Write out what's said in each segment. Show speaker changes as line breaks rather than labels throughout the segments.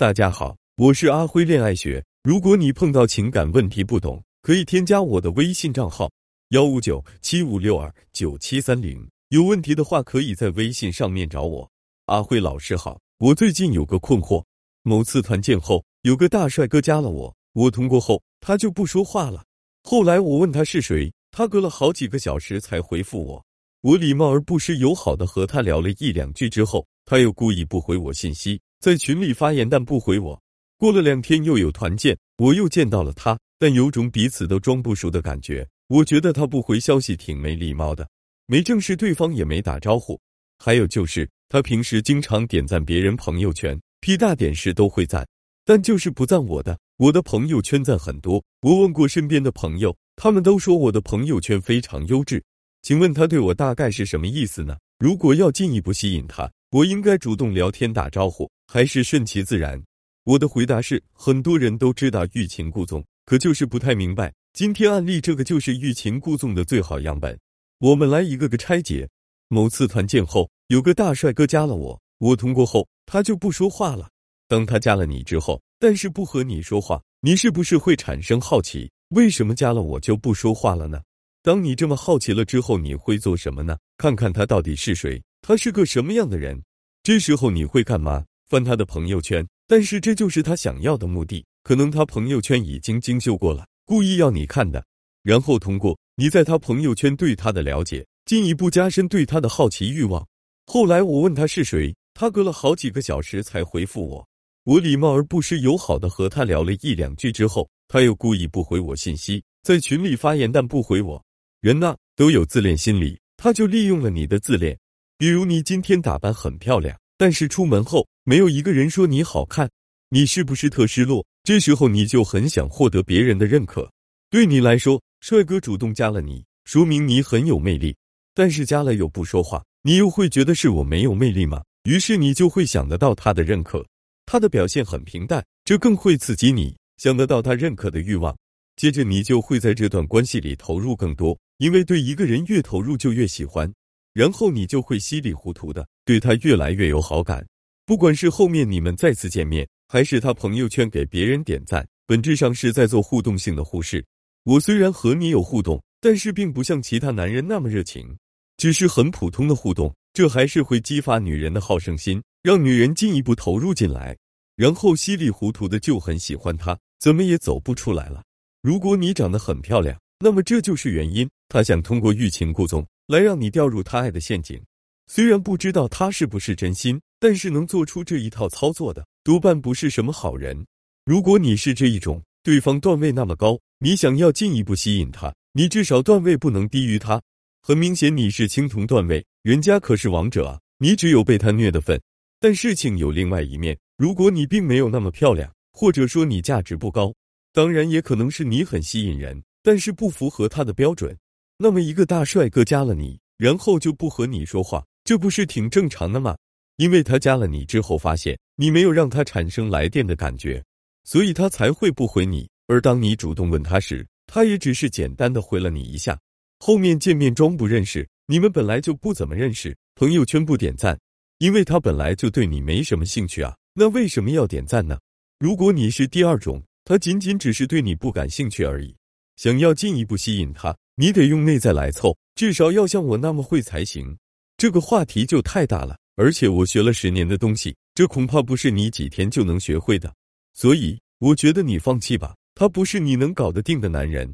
大家好，我是阿辉恋爱学。如果你碰到情感问题不懂，可以添加我的微信账号幺五九七五六二九七三零。有问题的话，可以在微信上面找我。阿辉老师好，我最近有个困惑。某次团建后，有个大帅哥加了我，我通过后，他就不说话了。后来我问他是谁，他隔了好几个小时才回复我。我礼貌而不失友好的和他聊了一两句之后，他又故意不回我信息。在群里发言，但不回我。过了两天又有团建，我又见到了他，但有种彼此都装不熟的感觉。我觉得他不回消息挺没礼貌的，没正视对方也没打招呼。还有就是他平时经常点赞别人朋友圈，屁大点事都会赞，但就是不赞我的。我的朋友圈赞很多，我问过身边的朋友，他们都说我的朋友圈非常优质。请问他对我大概是什么意思呢？如果要进一步吸引他，我应该主动聊天打招呼。还是顺其自然。我的回答是：很多人都知道欲擒故纵，可就是不太明白。今天案例这个就是欲擒故纵的最好样本。我们来一个个拆解。某次团建后，有个大帅哥加了我，我通过后，他就不说话了。当他加了你之后，但是不和你说话，你是不是会产生好奇？为什么加了我就不说话了呢？当你这么好奇了之后，你会做什么呢？看看他到底是谁，他是个什么样的人？这时候你会干嘛？翻他的朋友圈，但是这就是他想要的目的。可能他朋友圈已经精修过了，故意要你看的。然后通过你在他朋友圈对他的了解，进一步加深对他的好奇欲望。后来我问他是谁，他隔了好几个小时才回复我。我礼貌而不失友好的和他聊了一两句之后，他又故意不回我信息，在群里发言但不回我。人呐都有自恋心理，他就利用了你的自恋。比如你今天打扮很漂亮。但是出门后没有一个人说你好看，你是不是特失落？这时候你就很想获得别人的认可。对你来说，帅哥主动加了你，说明你很有魅力。但是加了又不说话，你又会觉得是我没有魅力吗？于是你就会想得到他的认可。他的表现很平淡，这更会刺激你想得到他认可的欲望。接着你就会在这段关系里投入更多，因为对一个人越投入就越喜欢。然后你就会稀里糊涂的对他越来越有好感，不管是后面你们再次见面，还是他朋友圈给别人点赞，本质上是在做互动性的忽视。我虽然和你有互动，但是并不像其他男人那么热情，只是很普通的互动，这还是会激发女人的好胜心，让女人进一步投入进来，然后稀里糊涂的就很喜欢他，怎么也走不出来了。如果你长得很漂亮，那么这就是原因，他想通过欲擒故纵。来让你掉入他爱的陷阱，虽然不知道他是不是真心，但是能做出这一套操作的，多半不是什么好人。如果你是这一种，对方段位那么高，你想要进一步吸引他，你至少段位不能低于他。很明显你是青铜段位，人家可是王者啊，你只有被他虐的份。但事情有另外一面，如果你并没有那么漂亮，或者说你价值不高，当然也可能是你很吸引人，但是不符合他的标准。那么一个大帅哥加了你，然后就不和你说话，这不是挺正常的吗？因为他加了你之后，发现你没有让他产生来电的感觉，所以他才会不回你。而当你主动问他时，他也只是简单的回了你一下。后面见面装不认识，你们本来就不怎么认识，朋友圈不点赞，因为他本来就对你没什么兴趣啊。那为什么要点赞呢？如果你是第二种，他仅仅只是对你不感兴趣而已，想要进一步吸引他。你得用内在来凑，至少要像我那么会才行。这个话题就太大了，而且我学了十年的东西，这恐怕不是你几天就能学会的。所以，我觉得你放弃吧，他不是你能搞得定的男人。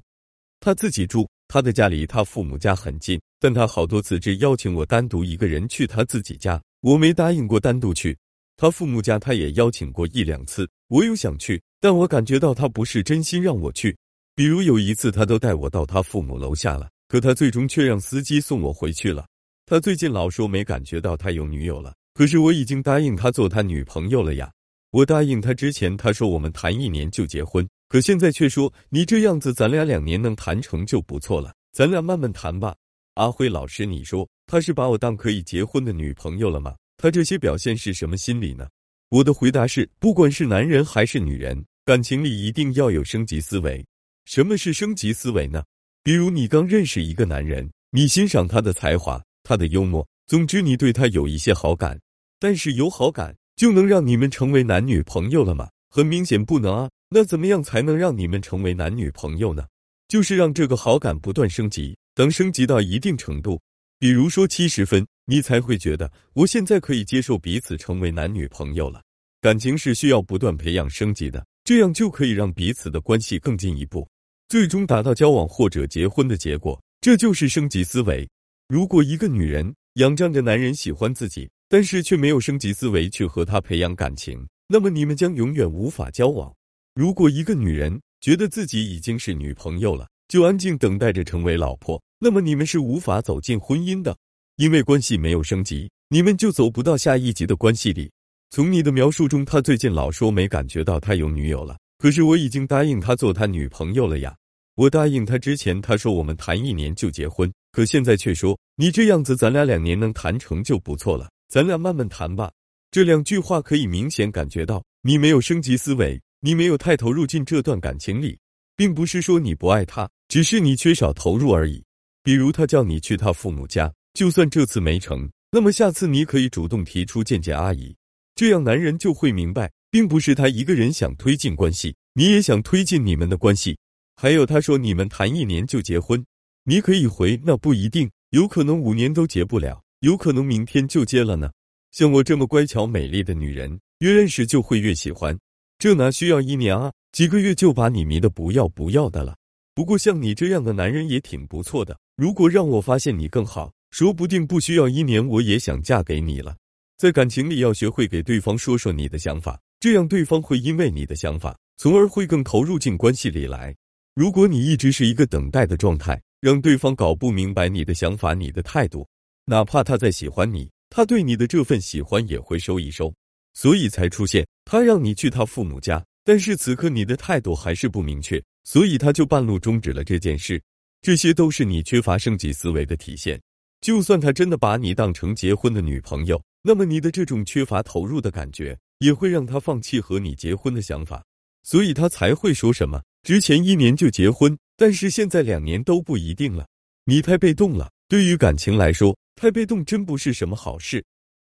他自己住，他的家离他父母家很近，但他好多次只邀请我单独一个人去他自己家，我没答应过单独去。他父母家他也邀请过一两次，我有想去，但我感觉到他不是真心让我去。比如有一次，他都带我到他父母楼下了，可他最终却让司机送我回去了。他最近老说没感觉到他有女友了，可是我已经答应他做他女朋友了呀。我答应他之前，他说我们谈一年就结婚，可现在却说你这样子，咱俩两年能谈成就不错了，咱俩慢慢谈吧。阿辉老师，你说他是把我当可以结婚的女朋友了吗？他这些表现是什么心理呢？我的回答是，不管是男人还是女人，感情里一定要有升级思维。什么是升级思维呢？比如你刚认识一个男人，你欣赏他的才华、他的幽默，总之你对他有一些好感。但是有好感就能让你们成为男女朋友了吗？很明显不能啊。那怎么样才能让你们成为男女朋友呢？就是让这个好感不断升级，等升级到一定程度，比如说七十分，你才会觉得我现在可以接受彼此成为男女朋友了。感情是需要不断培养升级的，这样就可以让彼此的关系更进一步，最终达到交往或者结婚的结果。这就是升级思维。如果一个女人仰仗着男人喜欢自己，但是却没有升级思维去和他培养感情，那么你们将永远无法交往。如果一个女人觉得自己已经是女朋友了，就安静等待着成为老婆，那么你们是无法走进婚姻的，因为关系没有升级，你们就走不到下一级的关系里。从你的描述中，他最近老说没感觉到他有女友了，可是我已经答应他做他女朋友了呀。我答应他之前，他说我们谈一年就结婚，可现在却说你这样子，咱俩两年能谈成就不错了，咱俩慢慢谈吧。这两句话可以明显感觉到你没有升级思维。你没有太投入进这段感情里，并不是说你不爱他，只是你缺少投入而已。比如他叫你去他父母家，就算这次没成，那么下次你可以主动提出见见阿姨，这样男人就会明白，并不是他一个人想推进关系，你也想推进你们的关系。还有他说你们谈一年就结婚，你可以回那不一定，有可能五年都结不了，有可能明天就结了呢。像我这么乖巧美丽的女人，越认识就会越喜欢。这哪需要一年啊？几个月就把你迷得不要不要的了。不过像你这样的男人也挺不错的。如果让我发现你更好，说不定不需要一年，我也想嫁给你了。在感情里要学会给对方说说你的想法，这样对方会因为你的想法，从而会更投入进关系里来。如果你一直是一个等待的状态，让对方搞不明白你的想法、你的态度，哪怕他再喜欢你，他对你的这份喜欢也会收一收。所以才出现他让你去他父母家，但是此刻你的态度还是不明确，所以他就半路终止了这件事。这些都是你缺乏升级思维的体现。就算他真的把你当成结婚的女朋友，那么你的这种缺乏投入的感觉，也会让他放弃和你结婚的想法。所以他才会说什么之前一年就结婚，但是现在两年都不一定了。你太被动了，对于感情来说，太被动真不是什么好事。